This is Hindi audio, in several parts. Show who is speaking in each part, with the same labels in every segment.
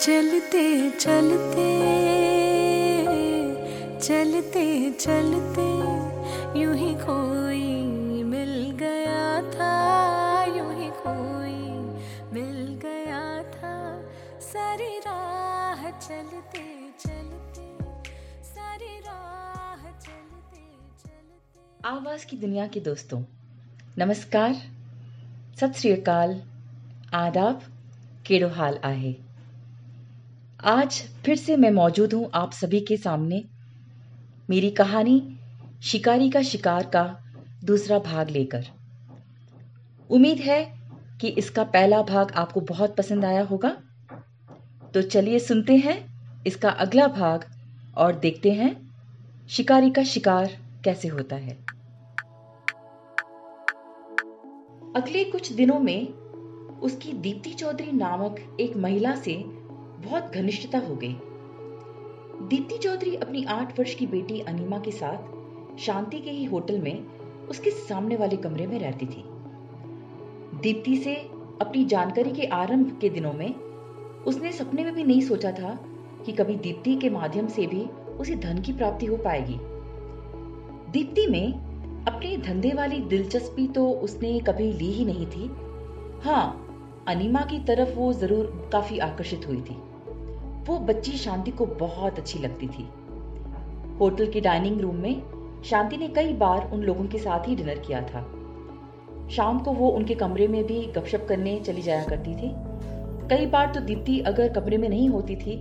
Speaker 1: चलते चलते चलते चलते, यूँ ही कोई मिल गया था, यूँ ही कोई मिल गया था। सारी राह चलते चलते, सारी राह चलते चलते।
Speaker 2: आवाज़ की दुनिया के दोस्तों, नमस्कार, सत श्री अकाल, आदाब, केड़ो हाल आहे। आज फिर से मैं मौजूद हूँ आप सभी के सामने। मेरी कहानी, शिकारी का शिकार का दूसरा भाग लेकर। उम्मीद है कि इसका पहला भाग आपको बहुत पसंद आया होगा। तो चलिए सुनते हैं इसका अगला भाग और देखते हैं शिकारी का शिकार कैसे होता है। अगले कुछ दिनों में उसकी दीप्ति चौधरी नामक एक महिला से बहुत घनिष्ठता हो गई। दीप्ति चौधरी अपनी आठ वर्ष की बेटी अनिमा के साथ शांति के ही होटल में उसके सामने वाले कमरे में रहती थी। दीप्ति से अपनी जानकारी के आरंभ के दिनों में उसने सपने में भी नहीं सोचा था कि कभी दीप्ति के माध्यम से भी उसे धन की प्राप्ति हो पाएगी। दीप्ति में अपने धंधे वाली दिलचस्पी तो उसने कभी ली ही नहीं थी। हाँ अनिमा की तरफ़ वो ज़रूर काफ़ी आकर्षित हुई थी। वो बच्ची शांति को बहुत अच्छी लगती थी। होटल के डाइनिंग रूम में शांति ने कई बार उन लोगों के साथ ही डिनर किया था। शाम को वो उनके कमरे में भी गपशप करने चली जाया करती थी। कई बार तो दीप्ति अगर कमरे में नहीं होती थी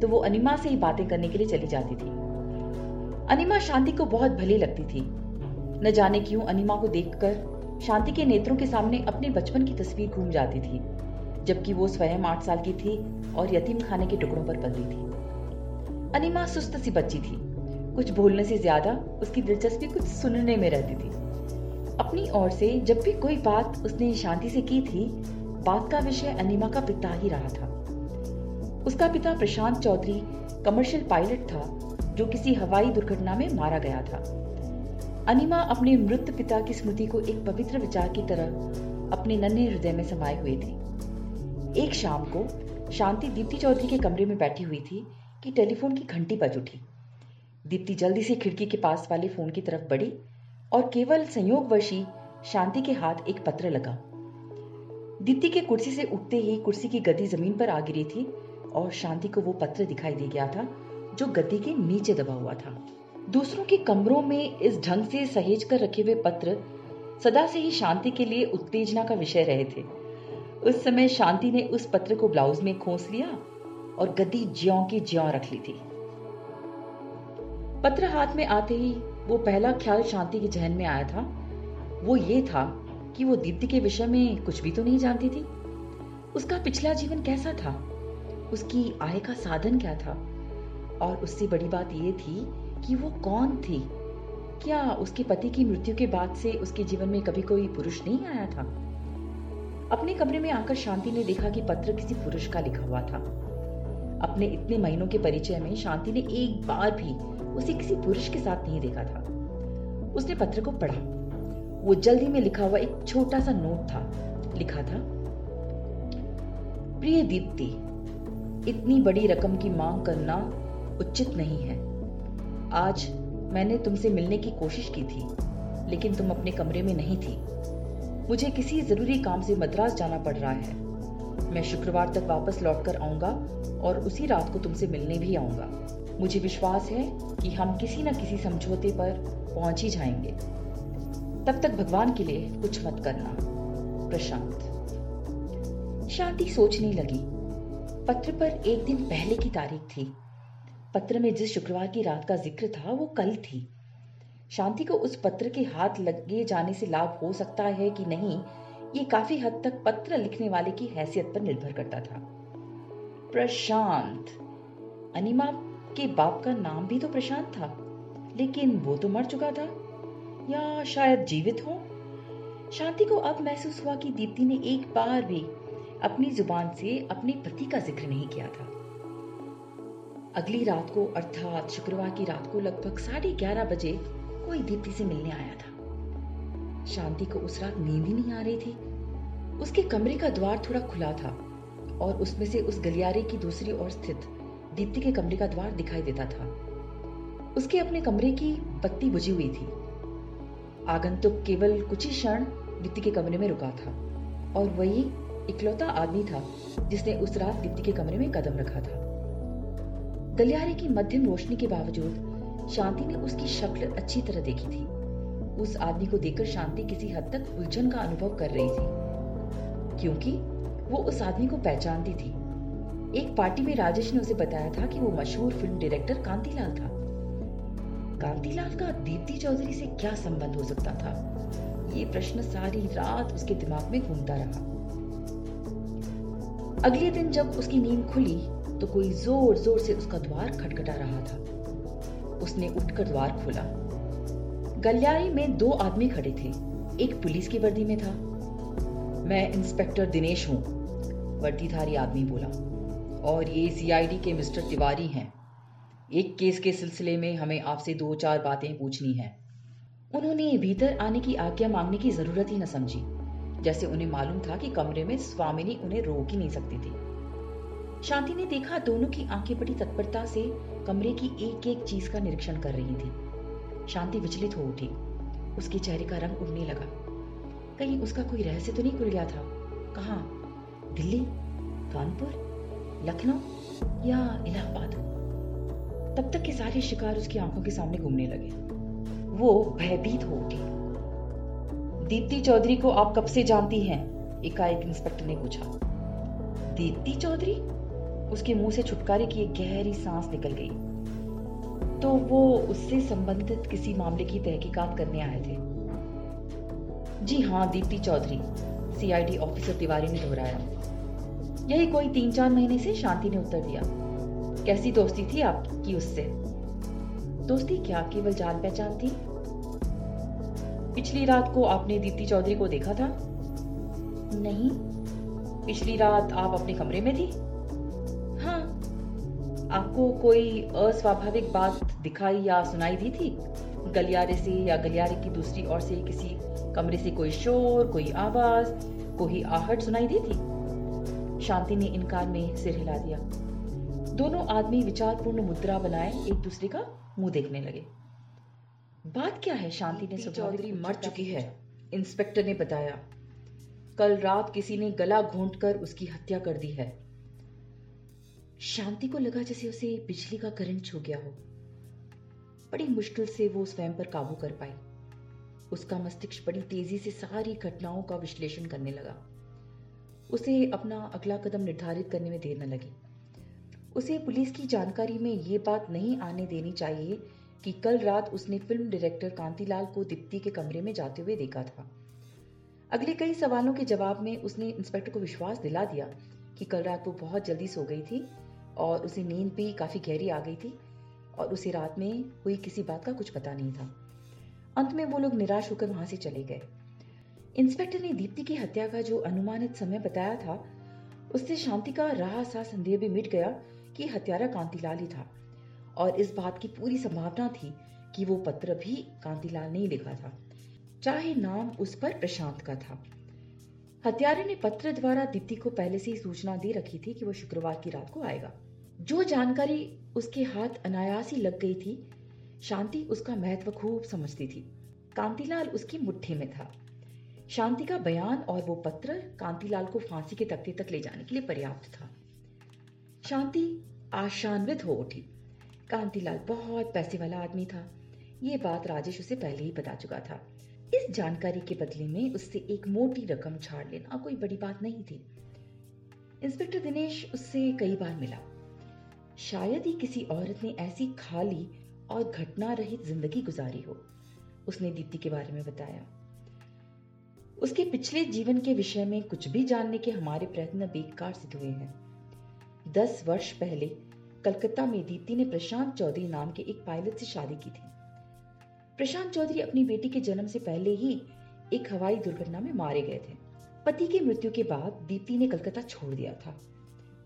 Speaker 2: तो वो अनिमा से ही बातें करने के लिए चली जाती थी। अनिमा शांति को बहुत भली लगती थी। न जाने क्यों अनिमा को देखकर शांति के नेत्रों के सामने अपने बचपन की तस्वीर घूम जाती थी। जबकि वो स्वयं आठ साल की थी और यतीम खाने के टुकड़ों पर पली थी। अनिमा सुस्त सी बच्ची थी। कुछ बोलने से ज़्यादा उसकी दिलचस्पी कुछ सुनने में रहती थी। अपनी ओर से जब भी कोई बात उसने शांति से की थी, बात का विषय अनिमा का पिता ही रहा था। उसका पिता प्रशांत चौधरी कमर्शियल पायलट था, जो किसी हवाई दुर्घटना में मारा गया था। अनिमा अपने मृत पिता की स्मृति को एक पवित्र विचार की तरह अपने नन्हे हृदय में समाये हुए थी। एक शाम को शांति दीप्ति चौधरी के कमरे में बैठी हुई थी कि टेलीफोन की घंटी बज उठी। दीप्ति जल्दी से खिड़की के पास वाले फ़ोन की तरफ़ बढ़ी और केवल संयोगवशी शांति के हाथ एक पत्र लगा। दीप्ति के कुर्सी से उठते ही कुर्सी की गद्दी ज़मीन पर आ गिरी थी और शांति को वो पत्र दिखाई दे गया था, जो गद्दी के नीचे दबा हुआ था। दूसरों के कमरों में इस ढंग से सहेज कर रखे हुए पत्र सदा से ही शांति के लिए उत्तेजना का विषय रहे थे। उस समय शांति ने उस पत्र को ब्लाउज में खोस लिया और गद्दी ज्यो की ज्यो रख ली थी। पत्र हाथ में आते ही वो पहला ख्याल शांति के जहन में आया था। वो ये था कि वो दीप्ति के विषय में कुछ भी तो नहीं जानती थी। उसका पिछला जीवन कैसा था? उसकी आय का साधन क्या था? और उससे बड़ी बात यह थी कि वो कौन थी? क्या उसके पति की मृत्यु के बाद से उसके जीवन में कभी कोई पुरुष नहीं आया था? अपने कमरे में आकर शांति ने देखा कि पत्र किसी पुरुष का लिखा हुआ था। अपने इतने महीनों के परिचय में शांति ने एक बार भी उसे किसी पुरुष के साथ नहीं देखा था। उसने पत्र को पढ़ा। वो जल्दी में लिखा हुआ एक छोटा सा नोट था। लिखा था, प्रिय दीप्ति, इतनी बड़ी रकम की मांग करना उचित नहीं है। आज मैंने तुमसे मिलने की कोशिश की थी, लेकिन तुम अपने कमरे में नहीं थी। मुझे किसी ज़रूरी काम से मद्रास जाना पड़ रहा है। मैं शुक्रवार तक वापस लौट कर आऊँगा और उसी रात को तुमसे मिलने भी आऊँगा। मुझे विश्वास है कि हम किसी न किसी समझौते पर पहुँच ही जाएँगे। तब तक भगवान के लिए कुछ मत करना। प्रशांत। शांति सोचने लगी। पत्र पर एक दिन पहले की तारीख थी। पत्र में जिस शुक्रवार की रात का ज़िक्र था, वो कल थी। शांति को उस पत्र के हाथ लगे जाने से लाभ हो सकता है कि नहीं, ये काफ़ी हद तक पत्र लिखने वाले की हैसियत पर निर्भर करता था। प्रशांत। अनिमा के बाप का नाम भी तो प्रशांत था, लेकिन वो तो मर चुका था, या शायद जीवित हो? शांति को अब महसूस हुआ कि दीप्ति ने एक बार भी अपनी ज़ुबान से अपने पति का ज़िक्र नहीं किया था। अगली रात को, अर्थात शुक्रवार की रात को लगभग साढ़े ग्यारह बजे कोई दीप्ति से मिलने आया था। शांति को उस रात नींद ही नहीं आ रही थी। उसके कमरे का द्वार थोड़ा खुला था और उसमें से उस गलियारे की दूसरी ओर स्थित दीप्ति के कमरे का द्वार दिखाई देता था। उसके अपने कमरे की बत्ती बुझी हुई थी। आगंतुक केवल कुछ ही क्षण दीप्ति के कमरे में रुका था और वही इकलौता आदमी था जिसने उस रात दीप्ति के कमरे में कदम रखा था। गलियारे की मध्यम रोशनी के बावजूद शांति ने उसकी शक्ल अच्छी तरह देखी थी। उस आदमी को देखकर शांति किसी हद तक उलझन का अनुभव कर रही थी। क्योंकि वो उस आदमी को पहचानती थी। एक पार्टी में राजेश ने उसे बताया था कि वो मशहूर फ़िल्म डायरेक्टर कांतिलाल था। कांतिलाल का दीप्ति चौधरी से क्या संबंध हो सकता था? ये प्रश्न सारी रात उसके दिमाग में घूमता रहा। अगले दिन जब उसकी नींद खुली तो कोई ज़ोर ज़ोर से उसका द्वार खटखटा रहा था। उसने उठकर द्वार खोला। गलियारी में दो आदमी खड़े थे। एक पुलिस की वर्दी में था। मैं इंस्पेक्टर दिनेश हूँ, वर्दीधारी आदमी बोला। और ये सीआईडी के मिस्टर तिवारी हैं। एक केस के सिलसिले में हमें आपसे दो चार बातें पूछनी हैं। उन्होंने भीतर आने की आज्ञा मांगने की ज़रूरत ही न समझी। जैसे उन्हें मालूम था कि कमरे में स्वामिनी उन्हें रोक ही नहीं सकती थी। शांति ने देखा दोनों की आँखें बड़ी तत्परता से कमरे की एक एक चीज़ का निरीक्षण कर रही थी। शांति विचलित हो उठी। उसके चेहरे का रंग उड़ने लगा। कहीं उसका कोई रहस्य तो नहीं खुल गया था? कहा? दिल्ली? कानपुर? लखनऊ? या इलाहाबाद? तब तक के सारे शिकार उसकी आँखों के सामने घूमने लगे। वो भयभीत हो उठी। दीप्ति चौधरी को आप कब से जानती हैं? एकाएक इंस्पेक्टर ने पूछा। दीप्ति चौधरी? उसके मुँह से छुटकारे की एक गहरी सांस निकल गई। तो वो उससे संबंधित किसी मामले की तहकीकात करने आए थे। जी हाँ दीप्ति चौधरी सीआईडी ऑफिसर तिवारी ने दोहराया। यही कोई तीन चार महीने से शांति ने उत्तर दिया। कैसी दोस्ती थी आपकी उससे? दोस्ती क्या केवल जान पहचान थी? पिछली रात को आपने दीप्ति चौधरी को देखा था? नहीं। पिछली रात आप अपने कमरे में थी? आपको कोई अस्वाभाविक बात दिखाई या सुनाई दी थी? गलियारे से या गलियारे की दूसरी ओर से किसी कमरे से कोई शोर कोई आवाज़ कोई आहट सुनाई दी थी? शांति ने इनकार में सिर हिला दिया। दोनों आदमी विचारपूर्ण मुद्रा बनाए एक दूसरे का मुँह देखने लगे। बात क्या है? शांति ने चौधरी मर चुकी है इंस्पेक्टर ने बताया। कल रात किसी ने गला घोंट कर उसकी हत्या कर दी है। शांति को लगा जैसे उसे बिजली का करंट छू गया हो। बड़ी मुश्किल से वो स्वयं पर काबू कर पाई। उसका मस्तिष्क बड़ी तेज़ी से सारी घटनाओं का विश्लेषण करने लगा। उसे अपना अगला कदम निर्धारित करने में देर न लगी। उसे पुलिस की जानकारी में ये बात नहीं आने देनी चाहिए कि कल रात उसने फ़िल्म डायरेक्टर कांतिलाल को दीप्ति के कमरे में जाते हुए देखा था। अगले कई सवालों के जवाब में उसने इंस्पेक्टर को विश्वास दिला दिया कि कल रात वो बहुत जल्दी सो गई थी और उसे नींद भी काफ़ी गहरी आ गई थी और उसे रात में हुई किसी बात का कुछ पता नहीं था। अंत में वो लोग निराश होकर वहाँ से चले गए। इंस्पेक्टर ने दीप्ति की हत्या का जो अनुमानित समय बताया था, उससे शांति का रहा सा संदेह भी मिट गया कि हत्यारा कांतिलाल ही था। और इस बात की पूरी संभावना थी कि वो पत्र भी कांतिलाल ने लिखा था, चाहे नाम उस पर प्रशांत का था। हत्यारे ने पत्र द्वारा दीप्ति को पहले से ही सूचना दे रखी थी कि वो शुक्रवार की रात को आएगा। जो जानकारी उसके हाथ अनायास ही लग गई थी, शांति उसका महत्व खूब समझती थी। कांतिलाल उसकी मुट्ठी में था। शांति का बयान और वो पत्र कांतिलाल को फांसी के तख्ते तक ले जाने के लिए पर्याप्त था। शांति आशान्वित हो उठी। कांतिलाल बहुत पैसे वाला आदमी था। ये बात राजेश उसे पहले ही बता चुका था। इस जानकारी के बदले में उससे एक मोटी रकम छाड़ लेना कोई बड़ी बात नहीं थी। इंस्पेक्टर दिनेश उससे कई बार मिला। शायद ही किसी औरत ने ऐसी खाली और घटना रहित ज़िंदगी गुजारी हो, उसने दीप्ति के बारे में बताया। उसके पिछले जीवन के विषय में कुछ भी जानने के हमारे प्रयत्न बेकार सिद्ध हुए हैं। दस वर्ष पहले कलकत्ता में दीप्ति ने प्रशांत चौधरी नाम के एक पायलट से शादी की थी। प्रशांत चौधरी अपनी बेटी के जन्म से पहले ही एक हवाई दुर्घटना में मारे गए थे। पति की मृत्यु के बाद दीप्ति ने कलकत्ता छोड़ दिया था।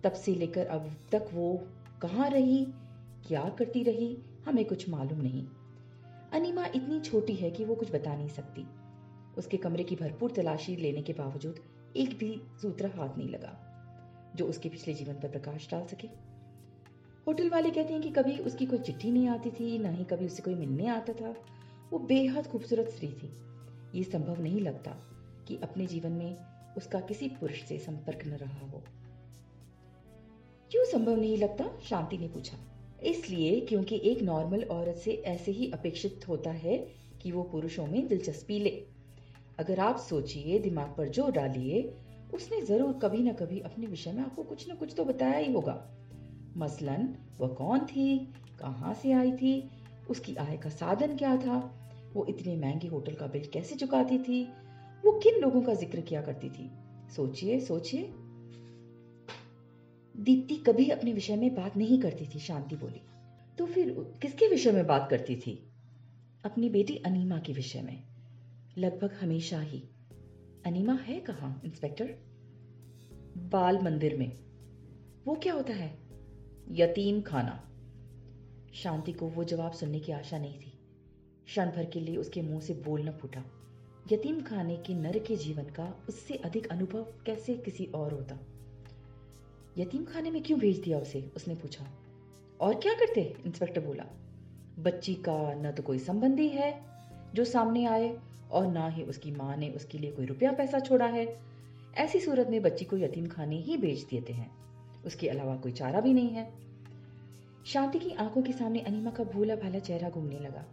Speaker 2: तब से लेकर अब तक वो कहाँ रही? क्या करती रही? हमें कुछ मालूम नहीं। अनिमा इतनी छोटी है कि वो कुछ बता नहीं सकती। उसके कमरे की भरपूर तलाशी लेने के बावजूद एक भी सूत्र हाथ नहीं लगा, जो उसके पिछले जीवन पर प्रकाश डाल सके। होटल वाले कहते हैं कि कभी उसकी कोई चिट्ठी नहीं आती थी, ना ही कभी उससे कोई मिलने आता था। वो बेहद खूबसूरत स्त्री थी। ये संभव नहीं लगता कि अपने जीवन में उसका किसी पुरुष से संपर्क न रहा हो। क्यों संभव नहीं लगता? शांति ने पूछा। इसलिए क्योंकि एक नॉर्मल औरत से ऐसे ही अपेक्षित होता है कि वो पुरुषों में दिलचस्पी ले। अगर आप सोचिए, दिमाग पर ज़ोर डालिए, उसने ज़रूर कभी ना कभी अपने विषय में आपको कुछ ना कुछ तो बताया ही होगा। मसलन, वह कौन थी? कहाँ से आई थी? उसकी आय का साधन क्या था? वो इतने महँगे होटल का बिल कैसे चुकाती थी? वो किन लोगों का ज़िक्र किया करती थी? सोचिए सोचिए। दीप्ति कभी अपने विषय में बात नहीं करती थी, शांति बोली। तो फिर किसके विषय में बात करती थी? अपनी बेटी अनीमा के विषय में। लगभग हमेशा ही। अनीमा है कहा, इंस्पेक्टर? बाल मंदिर में। वो क्या होता है? यतीम खाना। शांति को वो जवाब सुनने की आशा नहीं थी। क्षण भर के लिए उसके मुँह से बोल न फूटा। यतीम खाने के नर के जीवन का उससे अधिक अनुभव कैसे किसी और होता? यतीम खाने में क्यों भेज दिया उसे? उसने पूछा। और क्या करते? इंस्पेक्टर बोला। बच्ची का न तो कोई संबंधी है जो सामने आए और ना ही उसकी माँ ने उसके लिए कोई रुपया पैसा छोड़ा है। ऐसी सूरत में बच्ची को यतीम खाने ही बेच देते हैं। उसके अलावा कोई चारा भी नहीं है। शांति की आँखों के सामने अनिमा का भूला भाला चेहरा घूमने लगा।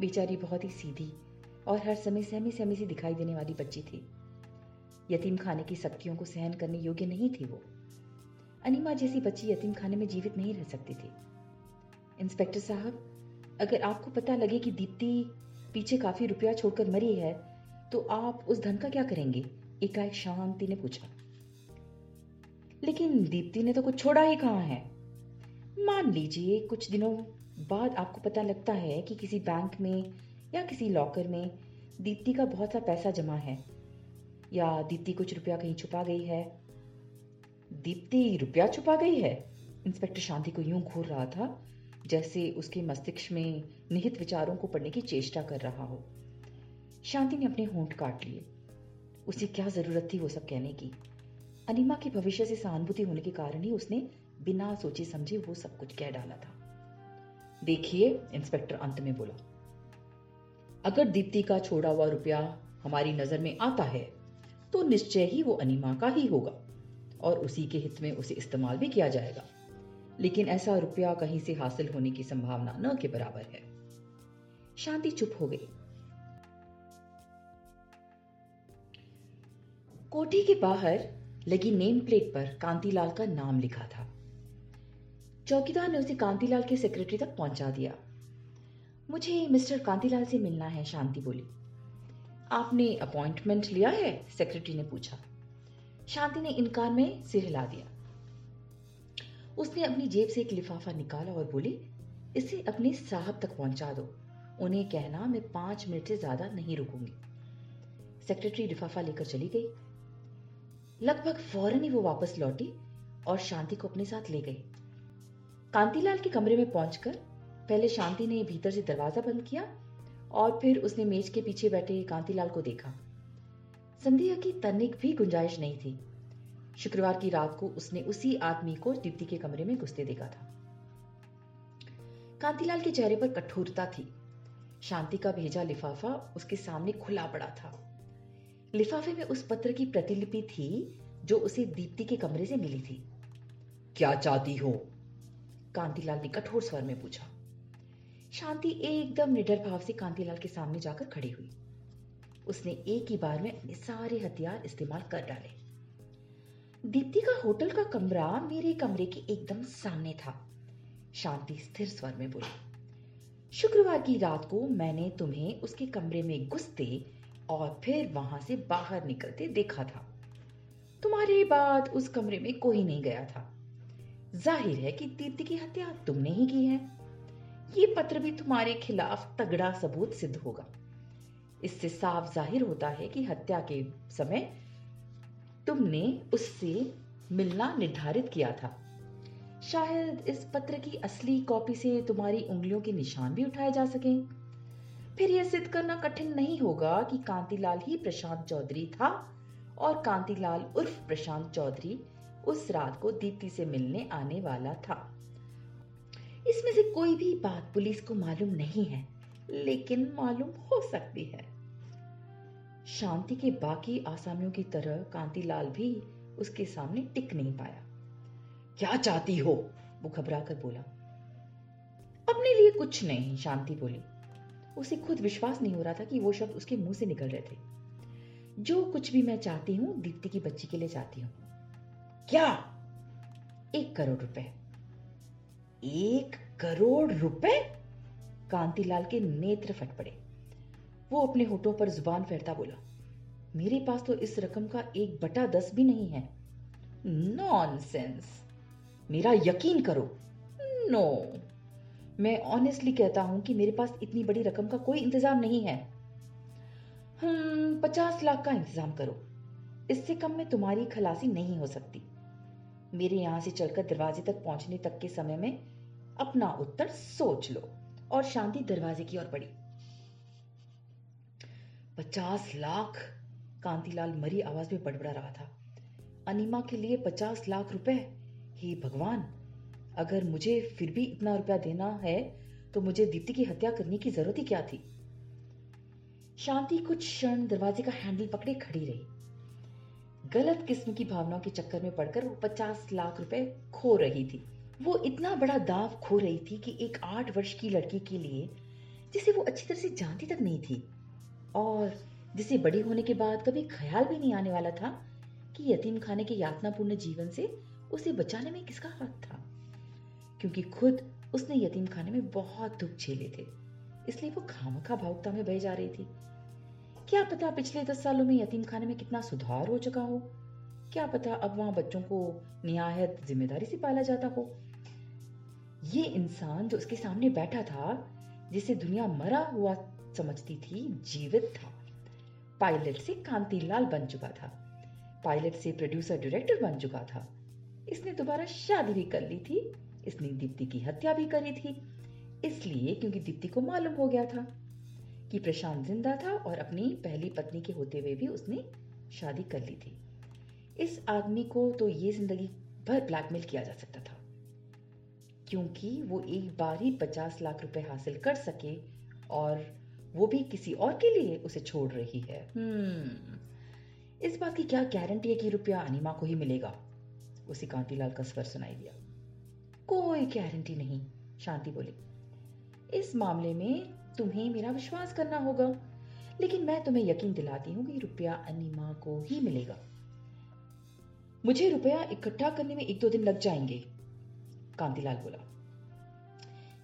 Speaker 2: बेचारी बहुत ही सीधी और हर समय सहमी सहमी सी दिखाई देने वाली बच्ची थी। यतीम खाने की शक्तियों को सहन करने योग्य नहीं थी वो। अनिमा जैसी बच्ची यतीम खाने में जीवित नहीं रह सकती थी। इंस्पेक्टर साहब, अगर आपको पता लगे कि दीप्ति पीछे काफ़ी रुपया छोड़कर मरी है तो आप उस धन का क्या करेंगे? एकाएक शांति ने पूछा। लेकिन दीप्ति ने तो कुछ छोड़ा ही कहा है? मान लीजिए, कुछ दिनों बाद आपको पता लगता है कि किसी बैंक में या किसी लॉकर में दीप्ति का बहुत सा पैसा जमा है। या दीप्ति कुछ रुपया कहीं छुपा गई है दीप्ति रुपया छुपा गई है। इंस्पेक्टर शांति को यूँ घूर रहा था, जैसे उसके मस्तिष्क में निहित विचारों को पढ़ने की चेष्टा कर रहा हो। शांति ने अपने होंठ काट लिए। उसे क्या ज़रूरत थी वो सब कहने की? अनिमा के भविष्य से सहानुभूति होने के कारण ही उसने बिना सोचे समझे वो सब कुछ कह डाला था। देखिए, इंस्पेक्टर अंत में बोला, अगर दीप्ति का छोड़ा हुआ रुपया हमारी नज़र में आता है तो निश्चय ही वो अनिमा का ही होगा। और उसी के हित में उसे इस्तेमाल भी किया जाएगा। लेकिन ऐसा रुपया कहीं से हासिल होने की संभावना न के बराबर है। शांति चुप हो गई। कोठी के बाहर लगी नेम प्लेट पर कांतीलाल का नाम लिखा था। चौकीदार ने उसे कांतीलाल के सेक्रेटरी तक पहुँचा दिया। मुझे मिस्टर कांतीलाल से मिलना है, शांति बोली। आपने अपॉइंटमेंट लिया है? सेक्रेटरी ने पूछा। शांति ने इनकार में सिर हिला दिया। उसने अपनी जेब से एक लिफाफा निकाला और बोली, इसे अपने साहब तक पहुँचा दो। उन्हें कहना, मैं पाँच मिनट से ज़्यादा नहीं रुकूँगी सेक्रेटरी लिफाफा लेकर चली गई। लगभग फ़ौरन ही वो वापस लौटी और शांति को अपने साथ ले गई। कांतीलाल के कमरे में पहुंचकर पहले शांति ने भीतर से दरवाज़ा बंद किया और फिर उसने मेज के पीछे बैठे कांतीलाल को देखा। संदेह की तनिक भी गुंजाइश नहीं थी। शुक्रवार की रात को उसने उसी आदमी को दीप्ति के कमरे में घुसते देखा था। कांतीलाल के चेहरे पर कठोरता थी। शांति का भेजा लिफाफा उसके सामने खुला पड़ा था। लिफाफे में उस पत्र की प्रतिलिपि थी जो उसे दीप्ति के कमरे से मिली थी। क्या चाहती हो? कांतीलाल ने कठोर स्वर में पूछा। शांति एकदम निडर भाव से कांतीलाल के सामने जाकर खड़ी हुई। उसने एक ही बार में अपने सारे हथियार इस्तेमाल कर डाले। दीप्ति का होटल का कमरा मेरे कमरे के एकदम सामने था। शांति स्थिर स्वर में बोली, शुक्रवार की रात को मैंने तुम्हें उसके कमरे में घुसते और फिर वहाँ से बाहर निकलते देखा था। तुम्हारे बाद उस कमरे में कोई नहीं गया था। ज़ाहिर है कि दीप्ति की हत्या तुमने ही की है। ये पत्र भी तुम्हारे खिलाफ तगड़ा सबूत सिद्ध होगा। इससे साफ़ ज़ाहिर होता है कि हत्या के समय तुमने उससे मिलना निर्धारित किया था। शायद इस पत्र की असली कॉपी से तुम्हारी उंगलियों के निशान भी उठाए जा सकें। फिर यह सिद्ध करना कठिन नहीं होगा कि कांतीलाल ही प्रशांत चौधरी था और कांतीलाल उर्फ़ प्रशांत चौधरी उस रात को दीप्ति से मिलने आने वाला था। इसमें से कोई भी बात पुलिस को मालूम नहीं है, लेकिन मालूम हो सकती है। शांति के बाकी आसामियों की तरह कांतिलाल भी उसके सामने टिक नहीं पाया। क्या चाहती हो? वो घबरा कर बोला। अपने लिए कुछ नहीं, शांति बोली। उसे खुद विश्वास नहीं हो रहा था कि वो शब्द उसके मुँह से निकल रहे थे। जो कुछ भी मैं चाहती हूँ, दीप्ति की बच्ची के लिए चाहती हूँ। क्या? एक करोड़ रुपए। एक करोड़ रुपए? कांतिलाल के नेत्र फट पड़े। वो अपने होठों पर ज़ुबान फेरता बोला, मेरे पास तो इस रकम का एक बटा दस भी नहीं है। नॉनसेंस मेरा यकीन करो। No no. मैं ऑनेस्टली कहता हूँ कि मेरे पास इतनी बड़ी रकम का कोई इंतज़ाम नहीं है। हम्म पचास लाख का इंतज़ाम करो। इससे कम में तुम्हारी खलासी नहीं हो सकती। मेरे यहाँ से चलकर दरवाजे तक पहुँचने तक के समय में अपना उत्तर सोच लो और शांति दरवाजे की ओर बढ़ी। पचास लाख? कांतिलाल मरी आवाज़ में बड़बड़ा रहा था। अनिमा के लिए पचास लाख रुपए? हे भगवान, अगर मुझे फिर भी इतना रुपया देना है तो मुझे दीप्ति की हत्या करने की ज़रूरत ही क्या थी? शांति कुछ क्षण दरवाजे का हैंडल पकड़े खड़ी रही। गलत किस्म की भावनाओं के चक्कर में पड़कर वो पचास लाख रुपए खो रही थी। वो इतना बड़ा दाव खो रही थी कि एक आठ वर्ष की लड़की के लिए, जिसे वो अच्छी तरह से जानती तक नहीं थी। और जिसे बड़े होने के बाद कभी ख्याल भी नहीं आने वाला था कि यतीम खाने के यातनापूर्ण जीवन से उसे बचाने में किसका हाथ था। क्योंकि खुद उसने यतीम खाने में बहुत दुख झेले थे, इसलिए वो खामखा भावुकता में बह जा रही थी। क्या पता पिछले दस सालों में यतीम खाने में कितना सुधार हो चुका हो? क्या पता अब वहाँ बच्चों को निहायत ज़िम्मेदारी से पाला जाता हो? ये इंसान जो उसके सामने बैठा था, जिसे दुनिया मरा हुआ समझती थी, जीवित था। पायलट से कांतिलाल बन चुका था। पायलट से प्रोड्यूसर डायरेक्टर बन चुका था। इसने दोबारा शादी भी कर ली थी। इसने दीप्ति की हत्या भी करी थी। इसलिए क्योंकि दीप्ति को मालूम हो गया था कि प्रशांत ज़िंदा था और अपनी पहली पत्नी के होते हुए भी उसने शादी कर ली थी। इस आदमी को तो ये ज़िंदगी भर ब्लैकमेल किया जा सकता था। क्योंकि वो एक बार ही पचास लाख रुपए हासिल कर सके और वो भी किसी और के लिए उसे छोड़ रही है। hmm. इस बात की क्या गारंटी है कि रुपया अनिमा को ही मिलेगा? उसे कांतिलाल का स्वर सुनाई दिया। कोई गारंटी नहीं शांति बोली। इस मामले में तुम्हें मेरा विश्वास करना होगा लेकिन मैं तुम्हें यकीन दिलाती हूँ कि रुपया अनिमा को ही मिलेगा। मुझे रुपया इकट्ठा करने में एक दो दिन लग जाएँगे कांतिलाल बोला।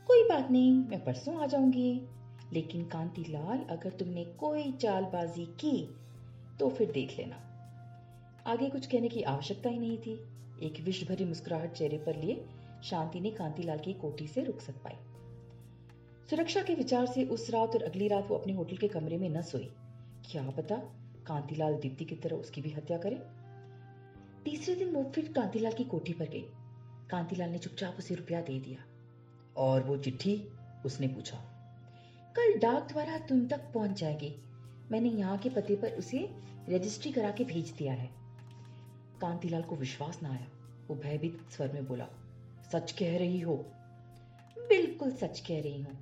Speaker 2: कोई बात नहीं मैं परसों आ जाऊँगी। लेकिन कांतिलाल अगर तुमने कोई चालबाजी की तो फिर देख लेना। आगे कुछ कहने की आवश्यकता ही नहीं थी। एक विश्व भरी मुस्कुराहट चेहरे पर लिए शांति ने कांतिलाल की कोठी से रुखसत पाई। सुरक्षा के विचार से उस रात और अगली रात वो अपने होटल के कमरे में न सोई। क्या पता कांतीलाल दीप्ति की तरह उसकी भी हत्या करे। तीसरे दिन वो फिर कांतीलाल की कोठी पर गई। कांतीलाल ने चुपचाप उसे रुपया दे दिया और वो चिट्ठी उसने पूछा। कल डाक द्वारा तुम तक पहुँच जाएगी। मैंने यहाँ के पते पर उसे रजिस्ट्री करा के भेज दिया है। कांतिलाल को विश्वास ना आया। वो भयभीत स्वर में बोला, सच कह रही हो? बिल्कुल सच कह रही हूँ।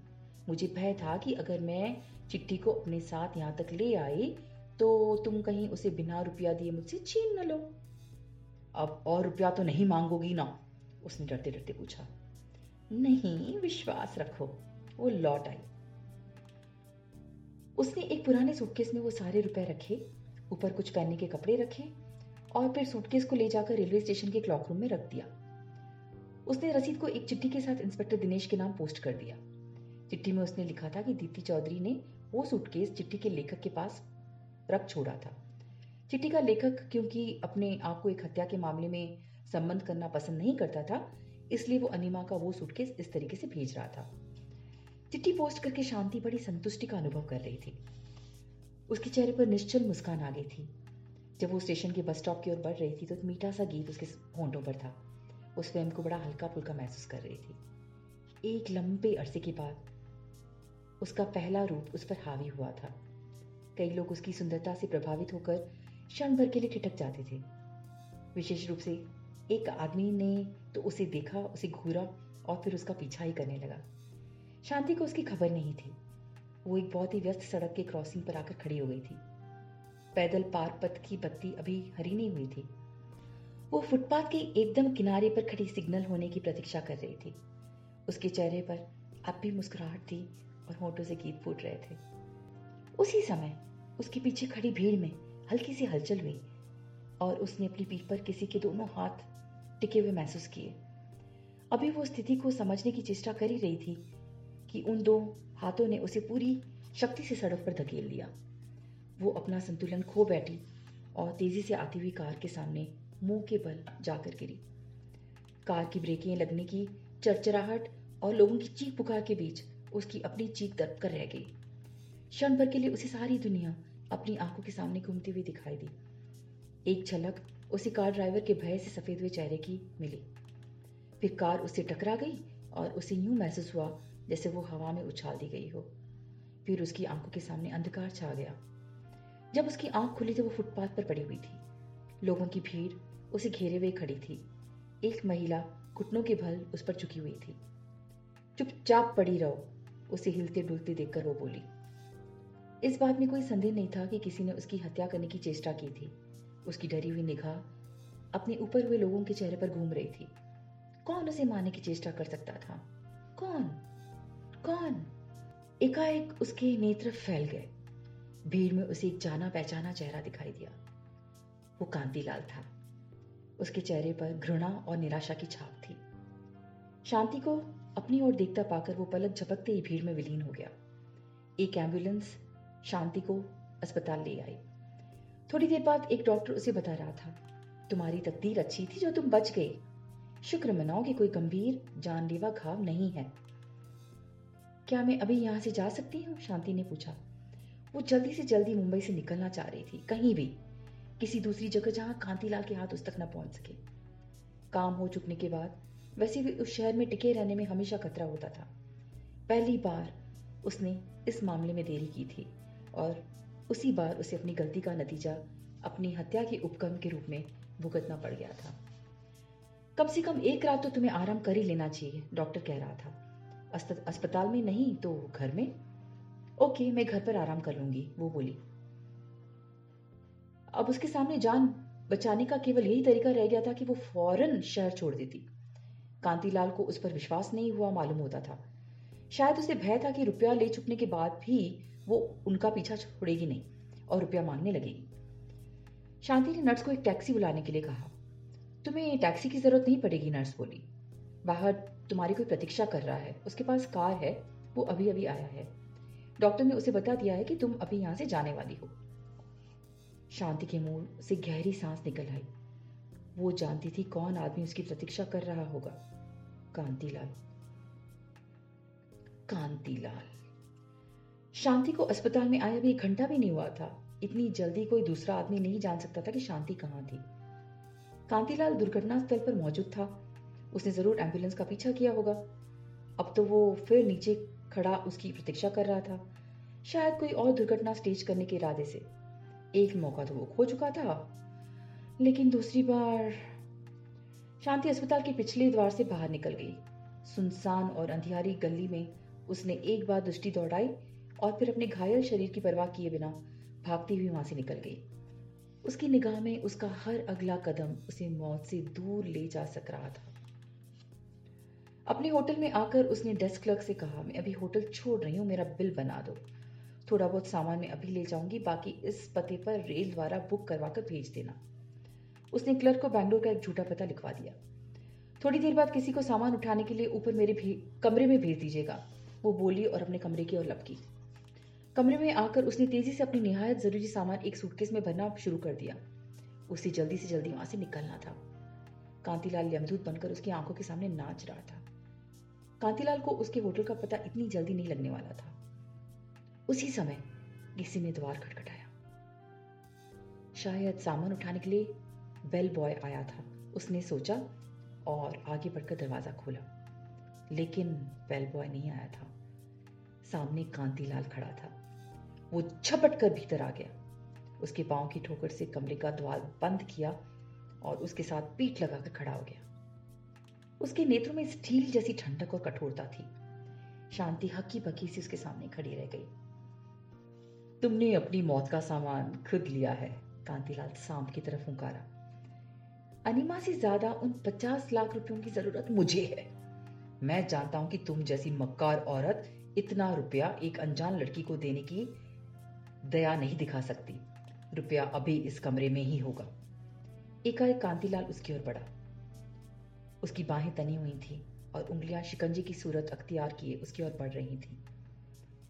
Speaker 2: मुझे भय था कि अगर मैं चिट्ठी को अपने साथ यहाँ तक ले आई तो तुम कहीं उसे बिना रुपया दिए मुझसे छीन न लो। अब और रुपया तो नहीं मांगोगी ना? उसने डरते डरते पूछा। नहीं, विश्वास रखो, वो लौट आई। उसने एक पुराने सूटकेस में वो सारे रुपए रखे, ऊपर कुछ पहनने के कपड़े रखे और फिर सूटकेस को ले जाकर रेलवे स्टेशन के क्लॉक रूम में रख दिया। उसने रसीद को एक चिट्ठी के साथ इंस्पेक्टर दिनेश के नाम पोस्ट कर दिया। चिट्ठी में उसने लिखा था कि दीप्ति चौधरी ने वो सूटकेस चिट्ठी के लेखक के पास रख छोड़ा था। चिट्ठी का लेखक क्योंकि अपने आप को एक हत्या के मामले में संबंध करना पसंद नहीं करता था, इसलिए वो अनिमा का वो सूटकेस इस तरीके से भेज रहा था। चिट्ठी पोस्ट करके शांति बड़ी संतुष्टि का अनुभव कर रही थी। उसके चेहरे पर निश्चल मुस्कान आ गई थी। जब वो स्टेशन के बस स्टॉप की ओर बढ़ रही थी तो एक मीठा सा गीत उसके होंठों पर था। वो स्वयं को बड़ा हल्का फुल्का महसूस कर रही थी। एक लंबे अरसे के बाद उसका पहला रूप उस पर हावी हुआ था। कई लोग उसकी सुंदरता से प्रभावित होकर क्षण भर के लिए ठिठक जाते थे। विशेष रूप से एक आदमी ने तो उसे देखा, उसे घूरा और फिर उसका पीछा ही करने लगा। शांति को उसकी खबर नहीं थी। वो एक बहुत ही व्यस्त सड़क के क्रॉसिंग पर आकर खड़ी हो गई थी। पैदल पार पथ की बत्ती अभी हरी नहीं हुई थी। वो फुटपाथ के एकदम किनारे पर खड़ी सिग्नल होने की प्रतीक्षा कर रही थी। उसके चेहरे पर अब भी मुस्कुराहट थी और होठों से गीत फूट रहे थे। उसी समय उसके पीछे खड़ी भीड़ में हल्की सी हलचल हुई और उसने अपनी पीठ पर किसी के दोनों हाथ टिके हुए महसूस किए। अभी वो स्थिति को समझने की चेष्टा कर ही रही थी कि उन दो हाथों ने उसे पूरी शक्ति से सड़क पर धकेल दिया। वो अपना संतुलन खो बैठी और तेज़ी से आती हुई कार के सामने मुँह के बल जाकर गिरी। कार की ब्रेकें लगने की चरचराहट और लोगों की चीख पुकार के बीच उसकी अपनी चीख दब कर रह गई। क्षण भर के लिए उसे सारी दुनिया अपनी आँखों के सामने घूमती हुई दिखाई दी। एक झलक उसे कार ड्राइवर के भय से सफ़ेद हुए चेहरे की मिली। फिर कार उससे टकरा गई और उसे यूँ महसूस हुआ जैसे वो हवा में उछाल दी गई हो। फिर उसकी आँखों के सामने अंधकार छा गया। जब उसकी आँख खुली तो वो फुटपाथ पर पड़ी हुई थी। लोगों की भीड़ उसे घेरे हुए खड़ी थी। एक महिला घुटनों के भल उस पर झुकी हुई थी। चुपचाप पड़ी रहो, उसे हिलते डुलते देखकर वो बोली। इस बात में कोई संदेह नहीं था कि किसी ने उसकी हत्या करने की चेष्टा की थी। उसकी डरी हुई निगाह अपने ऊपर हुए लोगों के चेहरे पर घूम रही थी। कौन उसे मारने की चेष्टा कर सकता था? कौन? कौन? एकाएक उसके नेत्र फैल गए। भीड़ में उसे एक जाना पहचाना चेहरा दिखाई दिया। वो कांतिलाल था। उसके चेहरे पर घृणा और निराशा की छाप थी। शांति को अपनी ओर देखता पाकर वो पलक झपकते ही भीड़ में विलीन हो गया। एक एंबुलेंस शांति को अस्पताल ले आई। थोड़ी देर बाद एक डॉक्टर उसे बता रहा था, तुम्हारी तकदीर अच्छी थी जो तुम बच गई शुक्र मनाओ कि कोई गंभीर, जानलेवा घाव नहीं है। क्या मैं अभी यहाँ से जा सकती हूँ? शांति ने पूछा। वो जल्दी से जल्दी मुंबई से निकलना चाह रही थी, कहीं भी। किसी दूसरी जगह जहाँ कांतिलाल के हाथ उस तक न पहुँच सके। काम हो चुकने के बाद, वैसे भी उस शहर में टिके रहने में हमेशा खतरा होता था। पहली बार उसने इस मामले में देरी की थी और उसी बार उसे अपनी गलती का नतीजा अपनी हत्या के उपक्रम के रूप में भुगतना पड़ गया था। कम से कम एक रात तो तुम्हें आराम कर ही लेना चाहिए, डॉक्टर कह रहा था। अस्पताल में नहीं तो घर में? ओके, मैं घर पर आराम कर लूँगी, वो बोली। अब उसके सामने जान बचाने का केवल यही तरीका रह गया था कि वो फ़ौरन शहर छोड़ देती। कांतीलाल को उस पर विश्वास नहीं हुआ, मालूम होता था। शायद उसे भय था कि रुपया ले चुकने के बाद भी वो उनका पीछा छोड़ेगी नहीं और रुपया मांगने लगेगी। शांति ने नर्स को एक टैक्सी बुलाने के लिए कहा। तुम्हें टैक्सी की ज़रूरत नहीं पड़ेगी, नर्स बोली। बाहर तुम्हारी कोई प्रतीक्षा कर रहा है, उसके पास कार है, वो अभी अभी आया है। डॉक्टर ने उसे बता दिया है कि तुम अभी यहाँ से जाने वाली हो। शांति के मुँह से गहरी सांस निकल आई। वो जानती थी कौन आदमी उसकी प्रतीक्षा कर रहा होगा। कांतिलाल। कांतिलाल। शांति को अस्पताल में आया भी एक घंटा भी नहीं हुआ था। इतनी जल्दी कोई दूसरा आदमी नहीं जान सकता था कि शांति कहाँ थी। कांतिलाल दुर्घटना स्थल पर मौजूद था। उसने ज़रूर एंबुलेंस का पीछा किया होगा। अब तो वो फिर नीचे खड़ा उसकी प्रतीक्षा कर रहा था। शायद कोई और दुर्घटना स्टेज करने के इरादे से। एक मौका तो वो खो चुका था। लेकिन दूसरी बार शांति अस्पताल के पिछले द्वार से बाहर निकल गई। सुनसान और अंधियारी गली में उसने एक बार दृष्टि दौड़ाई और फिर अपने घायल शरीर की परवाह किए बिना भागती हुई वहाँ से निकल गई। उसकी निगाह में उसका हर अगला कदम उसे मौत से दूर ले जा सक रहा था। अपने होटल में आकर उसने डेस्क क्लर्क से कहा, मैं अभी होटल छोड़ रही हूँ, मेरा बिल बना दो। थोड़ा बहुत सामान मैं अभी ले जाऊँगी, बाकी इस पते पर रेल द्वारा बुक करवा कर भेज देना। उसने क्लर्क को बैंगलोर का एक झूठा पता लिखवा दिया। थोड़ी देर बाद किसी को सामान उठाने के लिए ऊपर मेरे कमरे में भेज दीजिएगा, वो बोली और अपने कमरे की ओर लपकी। कमरे में आकर उसने तेज़ी से अपनी निहायत ज़रूरी सामान एक सूटकेस में भरना शुरू कर दिया। उसे जल्दी से जल्दी वहाँ से निकलना था। कांतिलाल यमदूत बनकर उसकी आँखों के सामने नाच रहा था। कांतिलाल को उसके होटल का पता इतनी जल्दी नहीं लगने वाला था। उसी समय किसी ने द्वार खटखटाया। शायद सामान उठाने के लिए बेल बॉय आया था। उसने सोचा और आगे बढ़कर दरवाज़ा खोला। लेकिन बेल बॉय नहीं आया था। सामने कांतीलाल खड़ा था। वो झपट कर भीतर आ गया। उसके पाँव की ठोकर से कमरे का द्वार बंद किया और उसके साथ पीठ लगाकर खड़ा हो गया। उसके नेत्रों में स्टील जैसी ठंडक और कठोरता थी। शांति हक्की बक्की से उसके सामने खड़ी रह गई। तुमने अपनी मौत का सामान खुद लिया है, कांतिलाल सांप की तरफ़ हुंकारा। अनिमा से ज़्यादा उन पचास लाख रुपयों की ज़रूरत मुझे है। मैं जानता हूँ कि तुम जैसी मक्कार औरत इतना रुपया एक अनजान लड़की को देने की दया नहीं दिखा सकती। रुपया अभी इस कमरे में ही होगा। एकाएक कांतिलाल उसकी ओर बढ़ा। उसकी बाहें तनी हुई थी और उंगलियाँ शिकंजे की सूरत अख्तियार किए उसकी ओर बढ़ रही थी।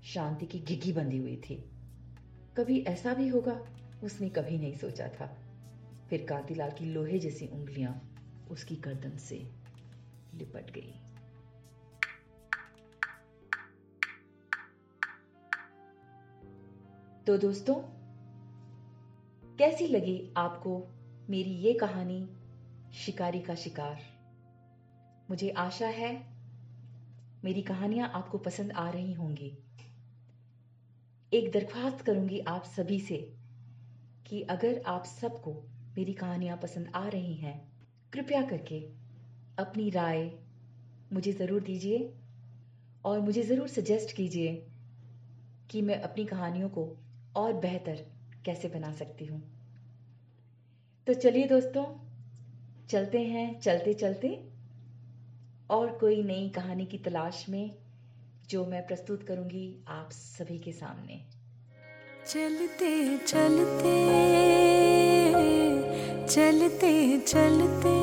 Speaker 2: शांति की घिघी बंधी हुई थी। कभी ऐसा भी होगा, उसने कभी नहीं सोचा था। फिर कांतिलाल की लोहे जैसी उंगलियाँ उसकी गर्दन से लिपट गई। तो दोस्तों, कैसी लगी आपको मेरी ये कहानी, शिकारी का शिकार? मुझे आशा है मेरी कहानियाँ आपको पसंद आ रही होंगी। एक दरख्वास्त करूँगी आप सभी से कि अगर आप सबको मेरी कहानियाँ पसंद आ रही हैं, कृपया करके अपनी राय मुझे ज़रूर दीजिए और मुझे ज़रूर सजेस्ट कीजिए कि मैं अपनी कहानियों को और बेहतर कैसे बना सकती हूँ। तो चलिए दोस्तों, चलते हैं चलते चलते और कोई नई कहानी की तलाश में जो मैं प्रस्तुत करूँगी आप सभी के सामने।
Speaker 1: चलते चलते चलते चलते,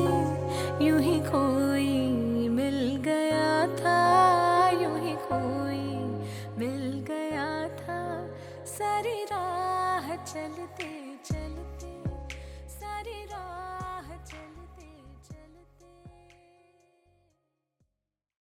Speaker 1: यूँ ही कोई मिल गया था, यूँ ही कोई मिल गया था, सारी राह चलते।